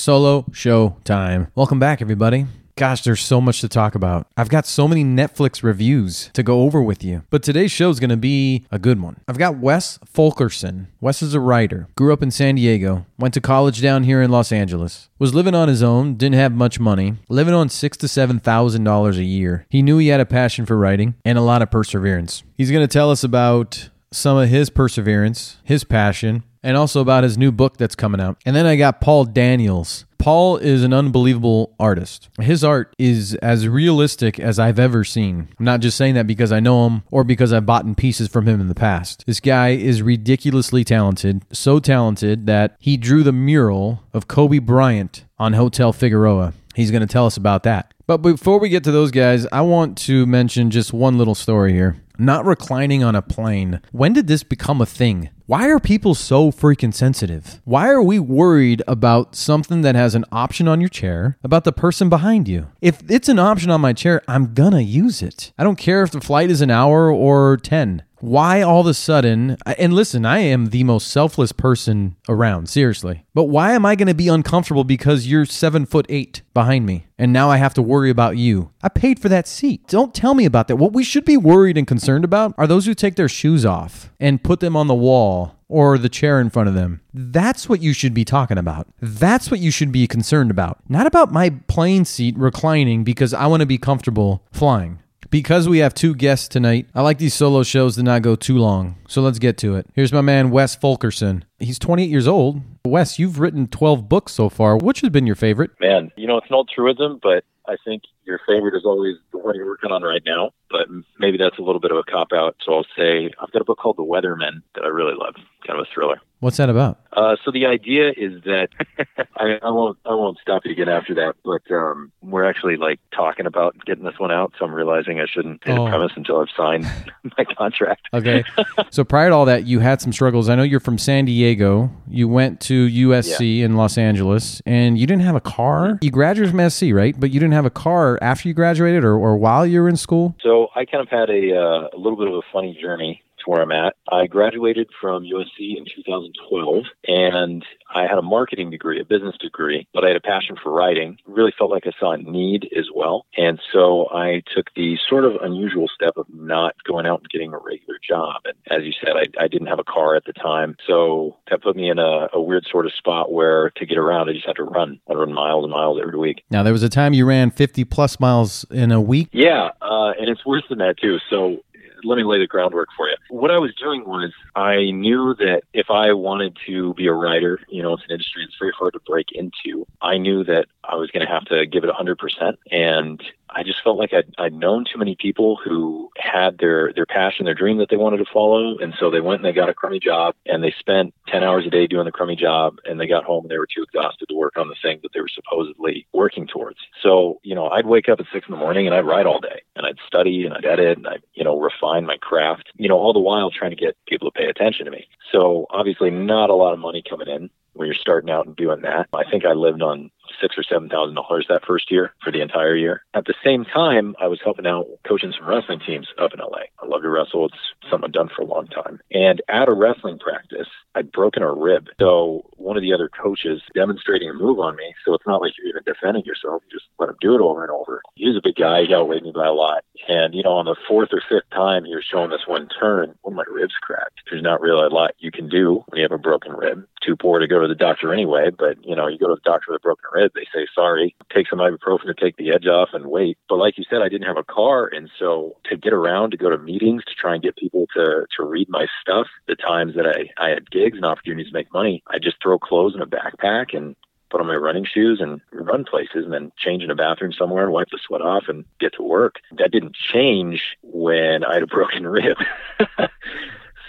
Solo show time. Welcome back, everybody. Gosh, there's so much to talk about. I've got so many Netflix reviews to go over with you. But today's show is going to be a good one. I've got Wes Fulkerson. Wes is a writer, grew up in San Diego, went to college down here in Los Angeles, was living on his own, didn't have much money, living on six to seven thousand dollars a year. He knew he had a passion for writing and a lot of perseverance. He's going to tell us about some of his perseverance, his passion, and also about his new book that's coming out. And then I got Paul Daniels. Paul is an unbelievable artist. His art is as realistic as I've ever seen. I'm not just saying that because I know him or because I've bought in pieces from him in the past. This guy is ridiculously talented, so talented that he drew the mural of Kobe Bryant on Hotel Figueroa. He's going to tell us about that. But before we get to those guys, I want to mention just one little story here. Not reclining on a plane. When did this become a thing? Why are people so freaking sensitive? Why are we worried about something that has an option on your chair, about the person behind you? If it's an option on my chair, I'm gonna use it. I don't care if the flight is an hour or 10 why all of a sudden and listen i am the most selfless person around seriously but why am i going to be uncomfortable because you're seven foot eight behind me and now i have to worry about you i paid for that seat don't tell me about that what we should be worried and concerned about are those who take their shoes off and put them on the wall or the chair in front of them. That's what you should be talking about. That's what you should be concerned about. Not about my plane seat reclining because I want to be comfortable flying because we have two guests tonight, I like these solo shows to not go too long. So let's get to it. Here's my man, Wes Fulkerson. He's 28 years old. Wes, you've written 12 books so far. Which has been your favorite? Man, you know, it's an old truism, but I think your favorite is always the one you're working on right now. But maybe that's a little bit of a cop out. So I'll say I've got a book called The Weathermen that I really love, kind of a thriller. What's that about? Uh, so the idea is that I, I, won't I won't stop you again after that, but um, we're actually like talking about getting this one out. So I'm realizing I shouldn't say oh. the premise until I've signed my contract. Okay. so prior to all that, you had some struggles. I know you're from San Diego. You went to USC yeah. in Los Angeles, and you didn't have a car. You graduated from SC, right? But you didn't have a car after you graduated, or, or while you were in school. So I kind of had a uh, a little bit of a funny journey where I'm at. I graduated from USC in 2012 and I had a marketing degree, a business degree, but I had a passion for writing. Really felt like I saw a need as well. And so I took the sort of unusual step of not going out and getting a regular job. And as you said, I, I didn't have a car at the time. So that put me in a, a weird sort of spot where to get around, I just had to run. I run miles and miles every week. Now, there was a time you ran 50 plus miles in a week? Yeah. Uh, and it's worse than that, too. So let me lay the groundwork for you. What I was doing was I knew that if I wanted to be a writer, you know, it's an industry that's very hard to break into. I knew that I was going to have to give it 100%. And I just felt like I'd, I'd known too many people who had their, their passion, their dream that they wanted to follow. And so they went and they got a crummy job and they spent 10 hours a day doing the crummy job and they got home and they were too exhausted to work on the thing that they were supposedly working towards. So, you know, I'd wake up at six in the morning and I'd write all day and I'd study and I'd edit and I'd, you know, refine my craft, you know, all the while trying to get people to pay attention to me. So obviously not a lot of money coming in when you're starting out and doing that. I think I lived on six or seven thousand dollars that first year for the entire year. At the same time, I was helping out coaching some wrestling teams up in LA. I love to wrestle. It's something I've done for a long time. And at a wrestling practice, I'd broken a rib. So one of the other coaches demonstrating a move on me. So it's not like you're even defending yourself. You just let him do it over and over. He was a big guy. He outweighed me by a lot. And, you know, on the fourth or fifth time he was showing this one turn, one of my ribs cracked. There's not really a lot you can do when you have a broken rib. Too poor to go to the doctor anyway, but, you know, you go to the doctor with a broken rib, they say, sorry, take some ibuprofen to take the edge off and wait. But like you said, I didn't have a car. And so to get around, to go to meetings, to try and get people to, to read my stuff, the times that I, I had gigs and opportunities to make money, I just throw clothes in a backpack and put on my running shoes and run places and then change in a bathroom somewhere and wipe the sweat off and get to work. That didn't change when I had a broken rib.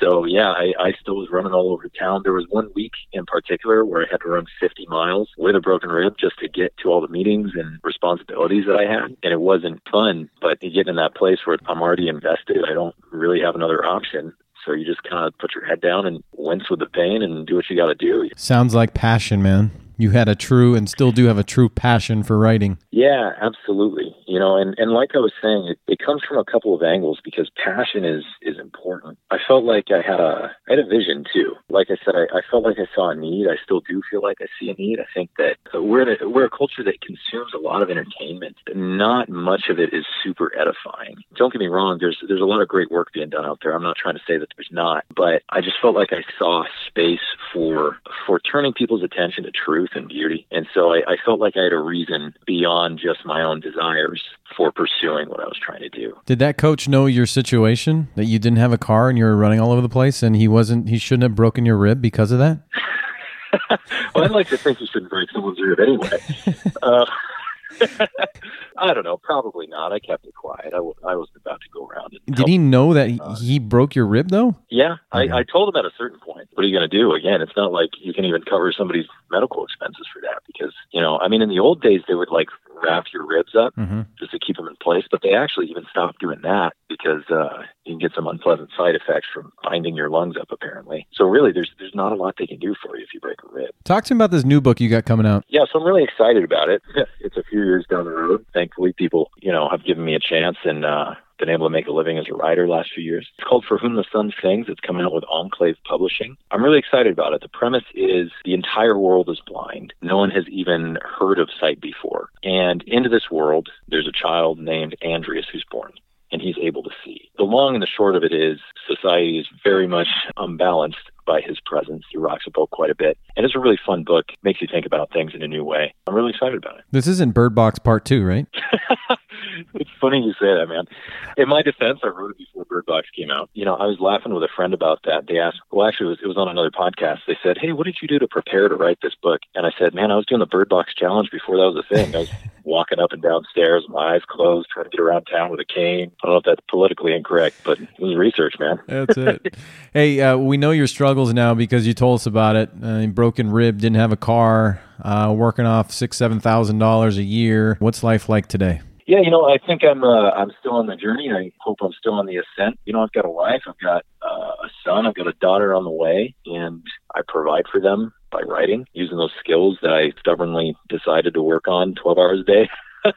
So yeah, I, I still was running all over town. There was one week in particular where I had to run 50 miles with a broken rib just to get to all the meetings and responsibilities that I had. And it wasn't fun, but you get in that place where I'm already invested. I don't really have another option. So you just kind of put your head down and wince with the pain and do what you got to do. Sounds like passion, man. You had a true and still do have a true passion for writing. Yeah, absolutely. You know, and, and like I was saying, it, it comes from a couple of angles because passion is is important. I felt like I had a I had a vision too. Like I said, I, I felt like I saw a need. I still do feel like I see a need. I think that we're a, we're a culture that consumes a lot of entertainment. Not much of it is super edifying. Don't get me wrong. There's there's a lot of great work being done out there. I'm not trying to say that there's not, but I just felt like I saw space for for turning people's attention to truth and beauty. And so I, I felt like I had a reason beyond just my own desires for pursuing what I was trying to do. Did that coach know your situation that you didn't have a car and you were running all over the place and he wasn't he shouldn't have broken your rib because of that? well, I'd like to think he shouldn't break someone's rib anyway. Uh, I don't know. Probably not. I kept it quiet. I w- I wasn't about to go around. And Did he know that uh, he broke your rib, though? Yeah, okay. I, I told him at a certain point. What are you going to do? Again, it's not like you can even cover somebody's medical expenses for that because, you know, I mean, in the old days, they would like wrap your ribs up mm-hmm. just to keep them in place, but they actually even stopped doing that because uh, you can get some unpleasant side effects from binding your lungs up, apparently. So, really, there's, there's not a lot they can do for you if you break a rib. Talk to me about this new book you got coming out. Yeah, so I'm really excited about it. it's a few years down the road. Thankfully, people, you know, have given me a chance and uh, been able to make a living as a writer last few years. It's called For Whom the Sun Sings. It's coming out with Enclave Publishing. I'm really excited about it. The premise is the entire world is blind. No one has even heard of sight before. And into this world, there's a child named Andreas who's born and he's able to see. The long and the short of it is society is very much unbalanced by his presence. He rocks the boat quite a bit. And it's a really fun book. Makes you think about things in a new way. I'm really excited about it. This isn't Bird Box Part 2, right? it's funny you say that, man. In my defense, I wrote it before Bird Box came out. You know, I was laughing with a friend about that. They asked, well, actually, it was, it was on another podcast. They said, hey, what did you do to prepare to write this book? And I said, man, I was doing the Bird Box Challenge before that was a thing. I was walking up and down stairs, my eyes closed, trying to get around town with a cane. I don't know if that's politically incorrect, but it was research, man. That's it. hey, uh, we know your struggles now because you told us about it. Uh, broken rib, didn't have a car, uh, working off six, seven thousand dollars a year. What's life like today? Yeah, you know, I think I'm uh, I'm still on the journey. I hope I'm still on the ascent. You know, I've got a wife, I've got uh, a son, I've got a daughter on the way, and I provide for them by writing using those skills that I stubbornly decided to work on 12 hours a day.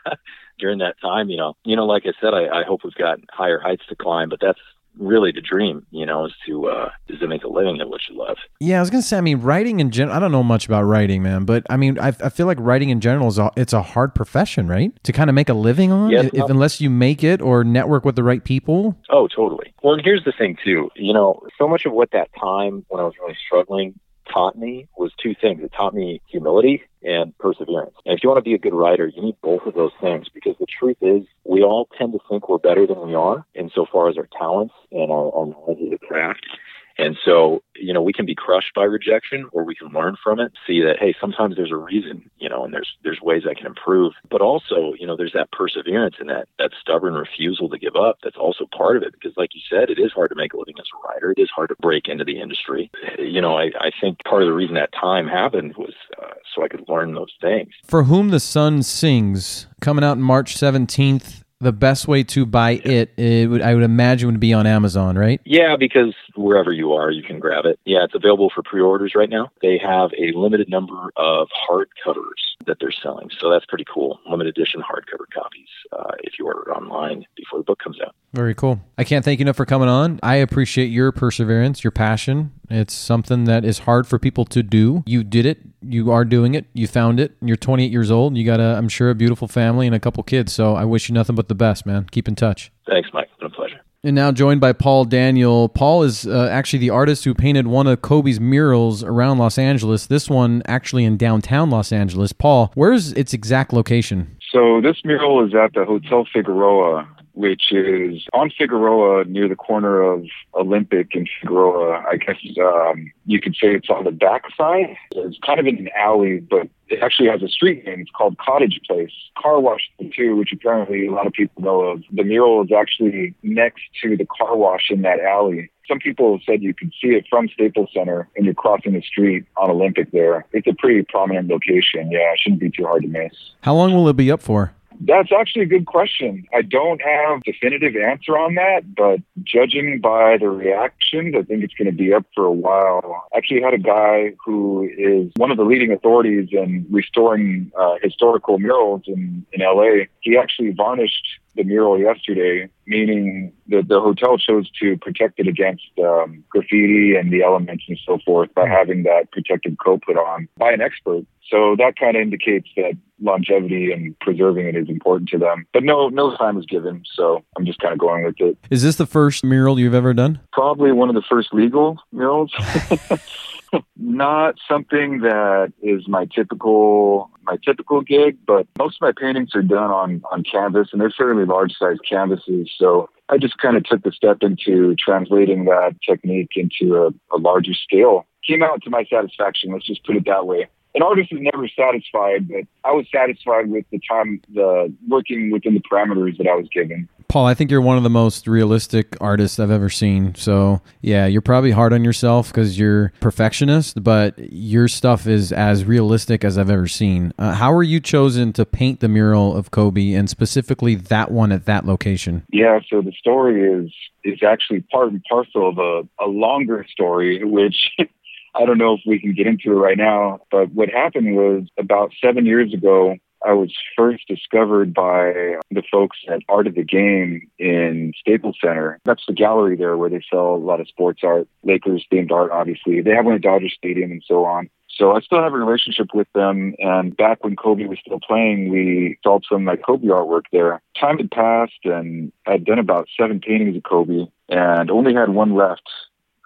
During that time, you know, you know, like I said, I, I hope we've got higher heights to climb, but that's really the dream, you know, is to uh, is to make a living at what you love. Yeah, I was gonna say. I mean, writing in general. I don't know much about writing, man, but I mean, I, I feel like writing in general is a, it's a hard profession, right? To kind of make a living on, if, if, unless you make it or network with the right people. Oh, totally. Well, and here's the thing too. You know, so much of what that time when I was really struggling taught me was two things. It taught me humility and perseverance. And if you want to be a good writer, you need both of those things because the truth is we all tend to think we're better than we are insofar as our talents and our, our knowledge of the craft. And so, you know, we can be crushed by rejection or we can learn from it, see that, hey, sometimes there's a reason, you know, and there's there's ways I can improve. But also, you know, there's that perseverance and that that stubborn refusal to give up. That's also part of it because like you said, it is hard to make a living as a writer. It is hard to break into the industry. You know, I, I think part of the reason that time happened was uh, so I could learn those things. For Whom the Sun Sings, coming out March 17th the best way to buy it, it would, I would imagine would be on Amazon, right? Yeah, because wherever you are, you can grab it. Yeah, it's available for pre-orders right now. They have a limited number of hardcovers that they're selling, so that's pretty cool. Limited edition hardcover copies uh, if you order online before the book comes out. Very cool. I can't thank you enough for coming on. I appreciate your perseverance, your passion. It's something that is hard for people to do. You did it. You are doing it. You found it. You're 28 years old. You got a, I'm sure, a beautiful family and a couple kids. So I wish you nothing but the best, man. Keep in touch. Thanks, Mike. It's been a pleasure. And now joined by Paul Daniel. Paul is uh, actually the artist who painted one of Kobe's murals around Los Angeles. This one actually in downtown Los Angeles. Paul, where's its exact location? So this mural is at the Hotel Figueroa which is on Figueroa near the corner of Olympic and Figueroa. I guess um, you could say it's on the back side. It's kind of in an alley, but it actually has a street name. It's called Cottage Place. Car wash too, which apparently a lot of people know of. The mural is actually next to the car wash in that alley. Some people said you can see it from Staples Center and you're crossing the street on Olympic there. It's a pretty prominent location. Yeah, it shouldn't be too hard to miss. How long will it be up for? That's actually a good question. I don't have definitive answer on that, but judging by the reactions, I think it's going to be up for a while. I actually had a guy who is one of the leading authorities in restoring uh, historical murals in, in LA. He actually varnished the mural yesterday, meaning that the hotel chose to protect it against um, graffiti and the elements and so forth by having that protective coat put on by an expert. So that kind of indicates that longevity and preserving it is important to them. But no, no time was given, so I'm just kind of going with it. Is this the first mural you've ever done? Probably one of the first legal murals. Not something that is my typical my typical gig, but most of my paintings are done on on canvas, and they're fairly large size canvases. So I just kind of took the step into translating that technique into a, a larger scale. Came out to my satisfaction. Let's just put it that way an artist is never satisfied, but I was satisfied with the time, the working within the parameters that I was given. Paul, I think you're one of the most realistic artists I've ever seen. So, yeah, you're probably hard on yourself because you're perfectionist, but your stuff is as realistic as I've ever seen. Uh, how were you chosen to paint the mural of Kobe and specifically that one at that location? Yeah, so the story is is actually part and parcel of a, a longer story, which I don't know if we can get into it right now, but what happened was about seven years ago, I was first discovered by the folks at Art of the Game in Staples Center. That's the gallery there where they sell a lot of sports art, Lakers themed art, obviously. They have one at Dodger Stadium and so on. So I still have a relationship with them. And back when Kobe was still playing, we sold some of my Kobe artwork there. Time had passed and I'd done about seven paintings of Kobe and only had one left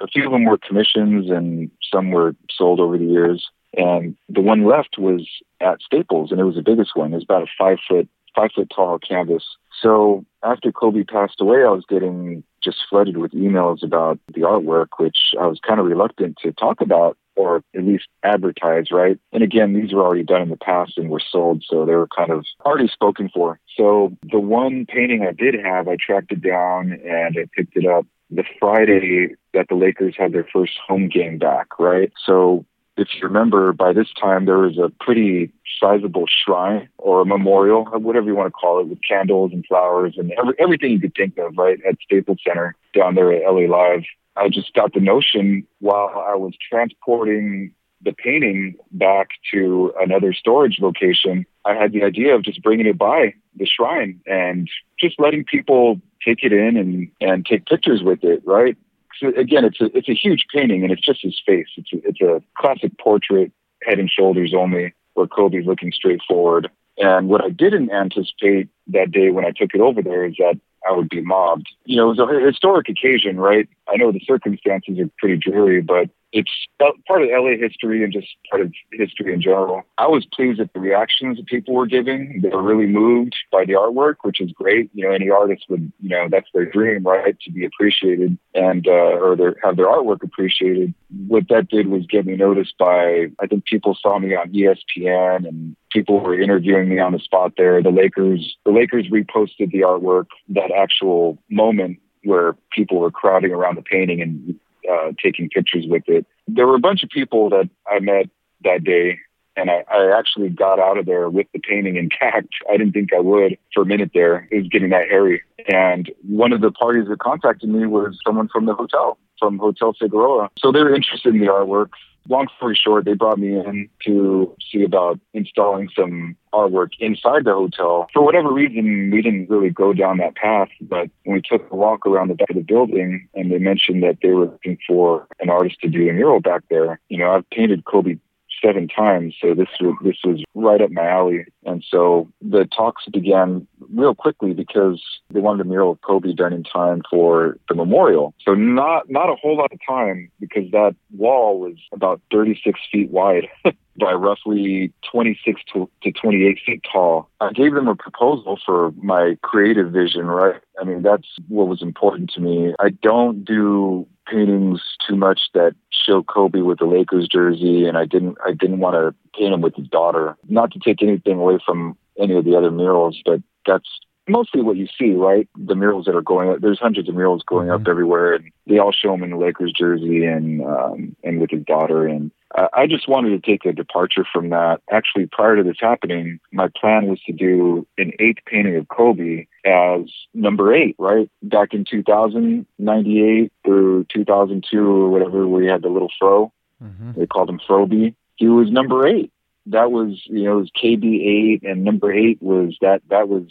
a few of them were commissions and some were sold over the years. And the one left was at Staples, and it was the biggest one. It was about a five foot, five foot tall canvas. So after Kobe passed away, I was getting just flooded with emails about the artwork, which I was kind of reluctant to talk about or at least advertise, right? And again, these were already done in the past and were sold, so they were kind of already spoken for. So the one painting I did have, I tracked it down and I picked it up the Friday that the Lakers had their first home game back, right? So if you remember, by this time there was a pretty sizable shrine or a memorial, whatever you want to call it, with candles and flowers and every, everything you could think of, right, at Staples Center down there at LA Live. I just got the notion while I was transporting the painting back to another storage location. I had the idea of just bringing it by the shrine and just letting people take it in and, and take pictures with it, right? So again, it's a, it's a huge painting and it's just his face. It's a, it's a classic portrait, head and shoulders only, where Kobe's looking straight forward. And what I didn't anticipate that day when I took it over there is that I would be mobbed. You know, it was a historic occasion, right? I know the circumstances are pretty dreary, but it's part of LA history and just part of history in general. I was pleased at the reactions that people were giving. They were really moved by the artwork, which is great. You know, any artist would, you know, that's their dream, right? To be appreciated and, uh, or their, have their artwork appreciated. What that did was get me noticed by, I think people saw me on ESPN and people were interviewing me on the spot there. The Lakers, the Lakers reposted the artwork, that actual moment where people were crowding around the painting and uh, taking pictures with it. There were a bunch of people that I met that day, and I, I actually got out of there with the painting intact. I didn't think I would for a minute there. It was getting that hairy. And one of the parties that contacted me was someone from the hotel, from Hotel Figueroa. So they were interested in the artwork long story short, they brought me in to see about installing some artwork inside the hotel. For whatever reason, we didn't really go down that path, but when we took a walk around the back of the building and they mentioned that they were looking for an artist to do a mural back there, you know, I've painted Kobe seven times. So this was, this was right up my alley. And so the talks began real quickly because they wanted a mural of Kobe done in time for the memorial. So not, not a whole lot of time because that wall was about 36 feet wide. by roughly 26 to, to 28 feet tall. I gave them a proposal for my creative vision, right? I mean, that's what was important to me. I don't do paintings too much that show Kobe with the Lakers jersey, and I didn't I didn't want to paint him with his daughter. Not to take anything away from any of the other murals, but that's mostly what you see, right? The murals that are going up. There's hundreds of murals going up mm-hmm. everywhere, and they all show him in the Lakers jersey and um, and with his daughter. And uh, I just wanted to take a departure from that. Actually, prior to this happening, my plan was to do an eighth painting of Kobe as number eight, right? Back in 2000, 98 through 2002 or whatever, we had the little fro. Mm-hmm. They called him Froby. He was number eight. That was, you know, it was KB eight and number eight was that, that was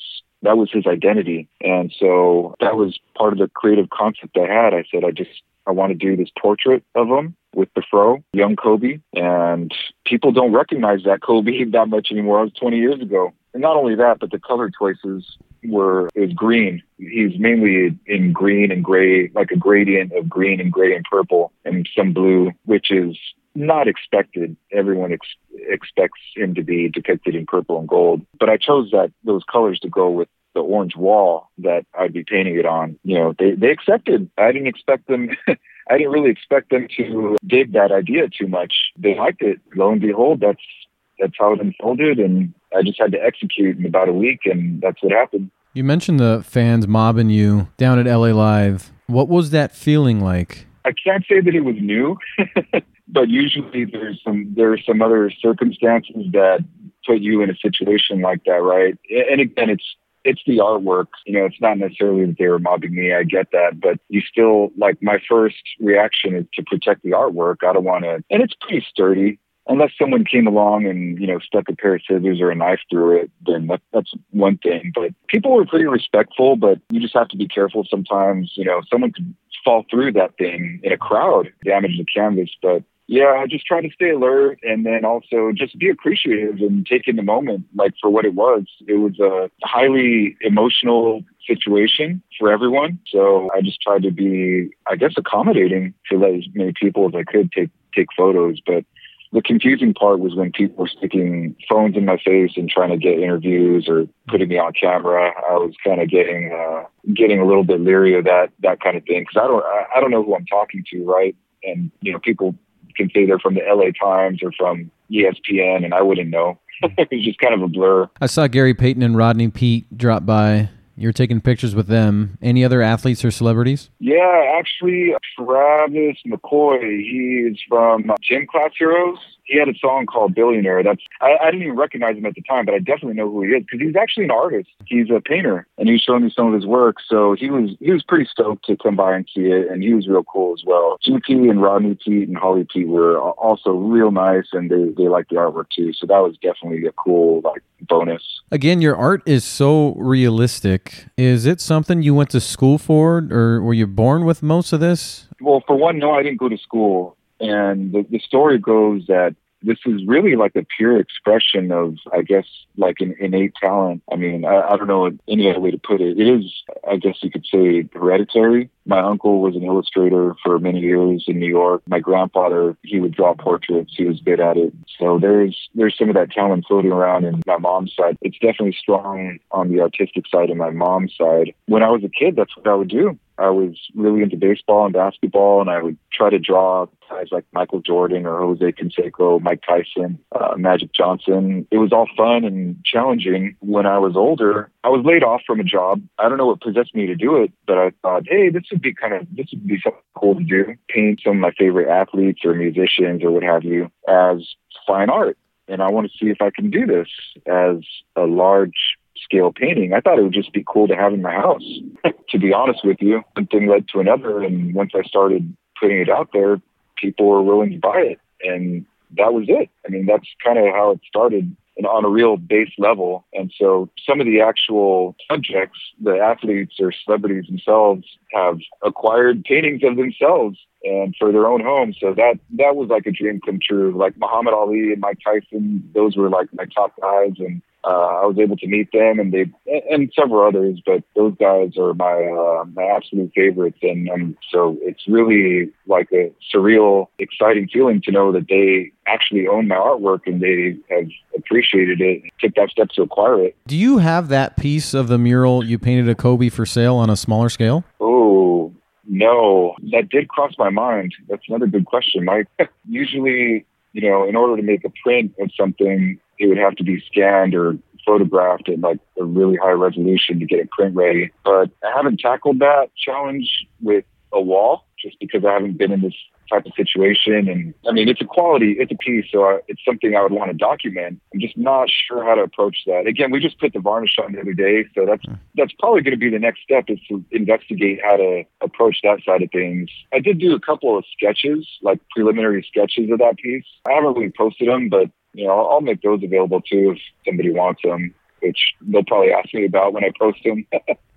that was his identity. And so that was part of the creative concept I had. I said, I just, I want to do this portrait of him with the fro, young Kobe. And people don't recognize that Kobe that much anymore. It was 20 years ago. And not only that, but the color choices were, is green. He's mainly in green and gray, like a gradient of green and gray and purple and some blue, which is not expected. Everyone ex- expects him to be depicted in purple and gold. But I chose that those colors to go with the orange wall that I'd be painting it on. You know, they, they accepted. I didn't expect them. I didn't really expect them to dig that idea too much. They liked it. Lo and behold, that's that's how it unfolded, and I just had to execute in about a week, and that's what happened. You mentioned the fans mobbing you down at LA Live. What was that feeling like? I can't say that it was new, but usually there's some there are some other circumstances that put you in a situation like that, right? And again, it's it's the artwork. You know, it's not necessarily that they were mobbing me. I get that, but you still like my first reaction is to protect the artwork. I don't want to, and it's pretty sturdy. Unless someone came along and you know stuck a pair of scissors or a knife through it, then that, that's one thing. But people were pretty respectful. But you just have to be careful. Sometimes you know someone could fall through that thing in a crowd, damage the canvas. But yeah, I just try to stay alert and then also just be appreciative and take in the moment like for what it was. It was a highly emotional situation for everyone. So I just tried to be, I guess, accommodating to let as many people as I could take take photos. But the confusing part was when people were sticking phones in my face and trying to get interviews or putting me on camera. I was kind of getting uh, getting a little bit leery of that that kind of thing because I don't I don't know who I'm talking to, right? And you know, people can say they're from the LA Times or from ESPN, and I wouldn't know. it was just kind of a blur. I saw Gary Payton and Rodney Peete drop by. You're taking pictures with them. Any other athletes or celebrities? Yeah, actually, Travis McCoy. He is from Gym Class Heroes he had a song called Billionaire. That's I, I didn't even recognize him at the time, but I definitely know who he is because he's actually an artist. He's a painter, and he's showing me some of his work. So he was he was pretty stoked to come by and see it, and he was real cool as well. GP and Rodney Peete and Holly Peete were also real nice, and they they liked the artwork too. So that was definitely a cool like bonus. Again, your art is so realistic. Is it something you went to school for, or were you born with most of this? Well, for one, no, I didn't go to school. And the, the story goes that this is really like a pure expression of, I guess, like an innate talent. I mean, I, I don't know any other way to put it. It is, I guess you could say, hereditary. My uncle was an illustrator for many years in New York. My grandfather, he would draw portraits. He was good at it. So there's there's some of that talent floating around in my mom's side. It's definitely strong on the artistic side in my mom's side. When I was a kid, that's what I would do. I was really into baseball and basketball, and I would try to draw guys like Michael Jordan or Jose Canseco, Mike Tyson, uh, Magic Johnson. It was all fun and challenging. When I was older, I was laid off from a job. I don't know what possessed me to do it, but I thought, hey, this would be kind of this would be something cool to do. Paint some of my favorite athletes or musicians or what have you as fine art. And I want to see if I can do this as a large scale painting. I thought it would just be cool to have in my house. to be honest with you, one thing led to another, and once I started putting it out there, people were willing to buy it, and that was it. I mean, that's kind of how it started and on a real base level. And so some of the actual subjects, the athletes or celebrities themselves have acquired paintings of themselves and for their own homes. So that that was like a dream come true. Like Muhammad Ali and Mike Tyson, those were like my top guys and uh, I was able to meet them and they and several others, but those guys are my uh, my absolute favorites. And um, so it's really like a surreal, exciting feeling to know that they actually own my artwork and they have appreciated it, and took that step to acquire it. Do you have that piece of the mural you painted a Kobe for sale on a smaller scale? Oh, no, that did cross my mind. That's another good question, Mike. Usually, you know, in order to make a print of something, it would have to be scanned or photographed at like a really high resolution to get it print ready. But I haven't tackled that challenge with a wall just because I haven't been in this type of situation. And I mean, it's a quality, it's a piece, so I, it's something I would want to document. I'm just not sure how to approach that. Again, we just put the varnish on the other day, so that's hmm. that's probably going to be the next step is to investigate how to approach that side of things. I did do a couple of sketches, like preliminary sketches of that piece. I haven't really posted them, but you know, I'll, I'll make those available too if somebody wants them which they'll probably ask me about when I post them.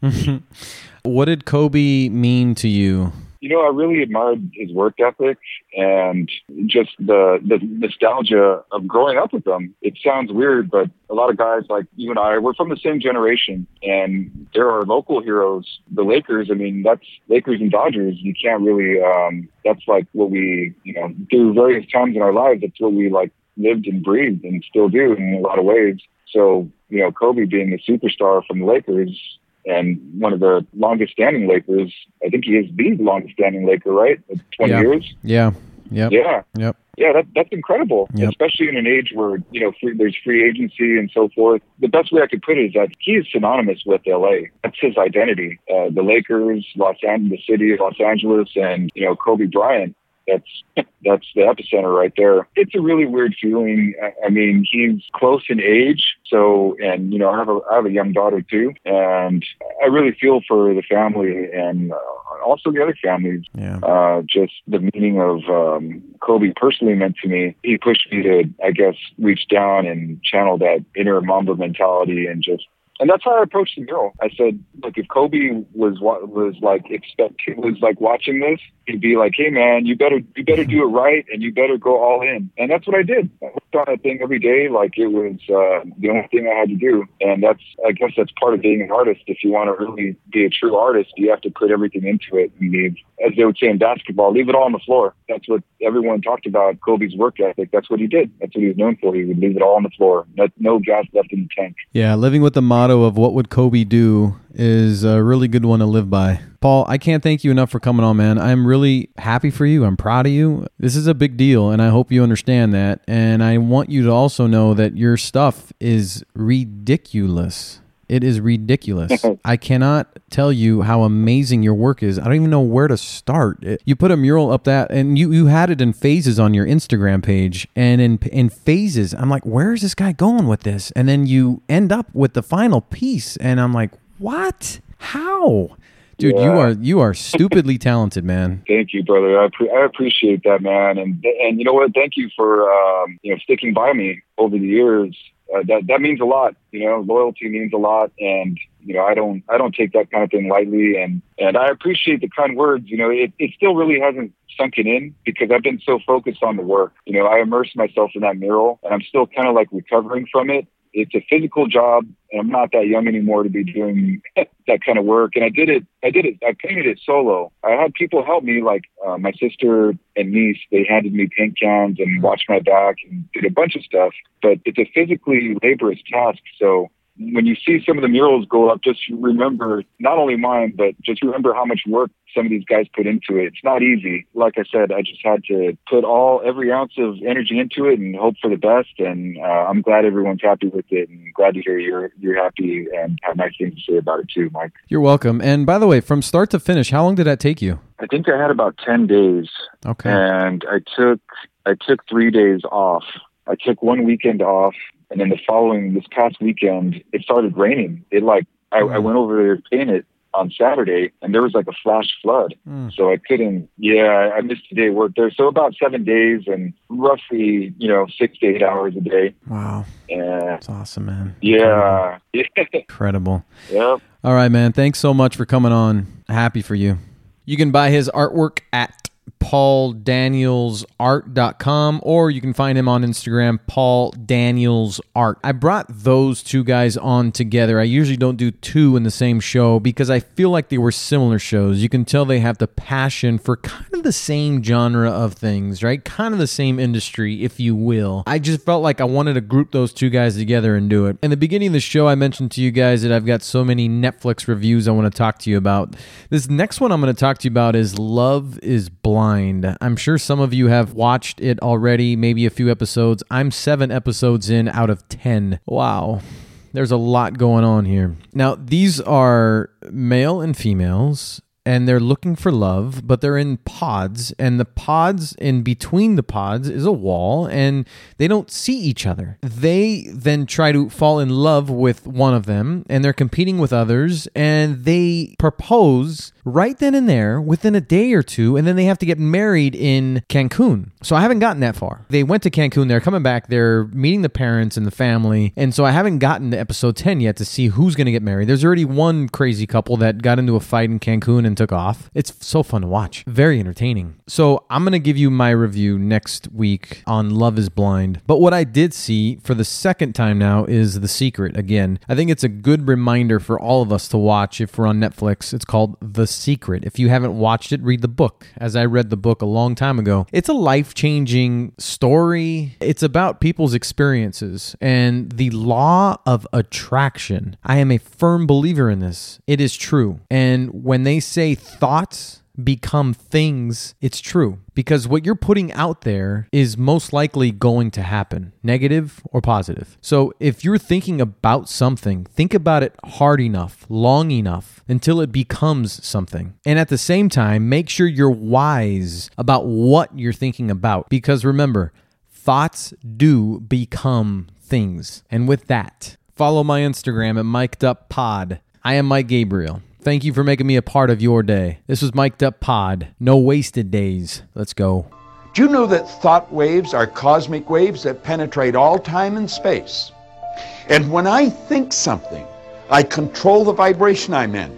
what did Kobe mean to you? You know, I really admired his work ethic and just the the nostalgia of growing up with him. It sounds weird, but a lot of guys like you and I, we're from the same generation, and there are local heroes. The Lakers, I mean, that's Lakers and Dodgers. You can't really. Um, that's like what we, you know, through various times in our lives. That's what we like lived and breathed and still do in a lot of ways. So, you know, Kobe being a superstar from the Lakers and one of the longest standing Lakers, I think he is the longest standing Laker, right? 20 yeah. years? Yeah. Yep. Yeah. Yep. Yeah, that, that's incredible, Yep. especially in an age where, you know, free, there's free agency and so forth. The best way I could put it is that he is synonymous with LA. That's his identity. Uh, the Lakers, Los Angeles, the city of Los Angeles, and, you know, Kobe Bryant that's that's the epicenter right there. It's a really weird feeling. I, I mean, he's close in age, so and you know, I have a I have a young daughter too, and I really feel for the family and uh, also the other families. Yeah. Uh, just the meaning of um, Kobe personally meant to me. He pushed me to, I guess, reach down and channel that inner Mamba mentality and just and that's how I approached the mural. I said, like, if Kobe was wa- was like expect was like watching this, he'd be like, hey man, you better you better do it right and you better go all in. And that's what I did. I worked on that thing every day like it was uh, the only thing I had to do. And that's I guess that's part of being an artist. If you want to really be a true artist, you have to put everything into it and leave, as they would say in basketball, leave it all on the floor. That's what everyone talked about Kobe's work ethic. That's what he did. That's what he was known for. He would leave it all on the floor. Not, no gas left in the tank. Yeah, living with the motto of what would Kobe do is a really good one to live by. Paul, I can't thank you enough for coming on, man. I'm really happy for you. I'm proud of you. This is a big deal, and I hope you understand that. And I want you to also know that your stuff is ridiculous. It is ridiculous. I cannot tell you how amazing your work is. I don't even know where to start. It- you put a mural up that, and you you had it in phases on your Instagram page, and in in phases. I'm like, where is this guy going with this? And then you end up with the final piece, and I'm like, what? How? Dude, you are you are stupidly talented, man. Thank you, brother. I, pre- I appreciate that, man. And and you know what? Thank you for um, you know sticking by me over the years. Uh, that that means a lot. You know, loyalty means a lot, and you know I don't I don't take that kind of thing lightly. And and I appreciate the kind words. You know, it it still really hasn't sunken in because I've been so focused on the work. You know, I immersed myself in that mural, and I'm still kind of like recovering from it. It's a physical job, and I'm not that young anymore to be doing that kind of work. And I did it. I did it. I painted it solo. I had people help me, like uh, my sister and niece. They handed me paint cans and watched my back and did a bunch of stuff. But it's a physically laborious task. So when you see some of the murals go up, just remember not only mine, but just remember how much work some of these guys put into it. It's not easy. Like I said, I just had to put all every ounce of energy into it and hope for the best. And uh, I'm glad everyone's happy with it, and glad to hear you're you're happy and have nice things to say about it too, Mike. You're welcome. And by the way, from start to finish, how long did that take you? I think I had about ten days, Okay. and I took I took three days off. I took one weekend off, and then the following this past weekend, it started raining. It like I, I went over there to paint it on Saturday, and there was like a flash flood. Mm. So I couldn't. Yeah, I missed a day of work there. So about seven days, and roughly you know six to eight hours a day. Wow. And That's awesome, man. yeah, yeah, Incredible. yep. All right, man. Thanks so much for coming on. Happy for you. You can buy his artwork at pauldanielsart.com or you can find him on Instagram, Paul Daniels Art. I brought those two guys on together. I usually don't do two in the same show because I feel like they were similar shows. You can tell they have the passion for kind of the same genre of things, right? Kind of the same industry, if you will. I just felt like I wanted to group those two guys together and do it. In the beginning of the show, I mentioned to you guys that I've got so many Netflix reviews I want to talk to you about. This next one I'm going to talk to you about is Love is Blind. I'm sure some of you have watched it already, maybe a few episodes. I'm seven episodes in out of 10. Wow. There's a lot going on here. Now, these are male and females and they're looking for love, but they're in pods, and the pods in between the pods is a wall, and they don't see each other. They then try to fall in love with one of them, and they're competing with others, and they propose right then and there within a day or two, and then they have to get married in Cancun. So I haven't gotten that far. They went to Cancun, they're coming back, they're meeting the parents and the family, and so I haven't gotten to episode 10 yet to see who's going to get married. There's already one crazy couple that got into a fight in Cancun and took off. It's so fun to watch, very entertaining. So I'm going to give you my review next week on Love is Blind. But what I did see for the second time now is The Secret again. I think it's a good reminder for all of us to watch if we're on Netflix. It's called The Secret. If you haven't watched it, read the book. As I read the book a long time ago, it's a life changing story. It's about people's experiences and the law of attraction. I am a firm believer in this. It is true. And when they say thoughts, become things, it's true. Because what you're putting out there is most likely going to happen, negative or positive. So if you're thinking about something, think about it hard enough, long enough until it becomes something. And at the same time, make sure you're wise about what you're thinking about. Because remember, thoughts do become things. And with that, follow my Instagram at Mic'd Up Pod. I am Mike Gabriel. Thank you for making me a part of your day. This was Mic'd Up Pod. No wasted days. Let's go. Do you know that thought waves are cosmic waves that penetrate all time and space? And when I think something, I control the vibration I'm in.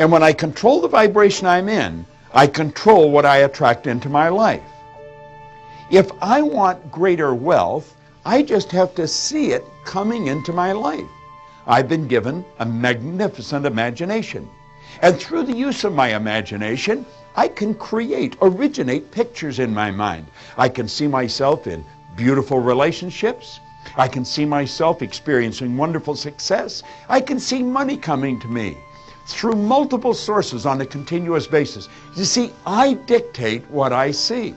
And when I control the vibration I'm in, I control what I attract into my life. If I want greater wealth, I just have to see it coming into my life. I've been given a magnificent imagination. And through the use of my imagination, I can create, originate pictures in my mind. I can see myself in beautiful relationships. I can see myself experiencing wonderful success. I can see money coming to me through multiple sources on a continuous basis. You see, I dictate what I see.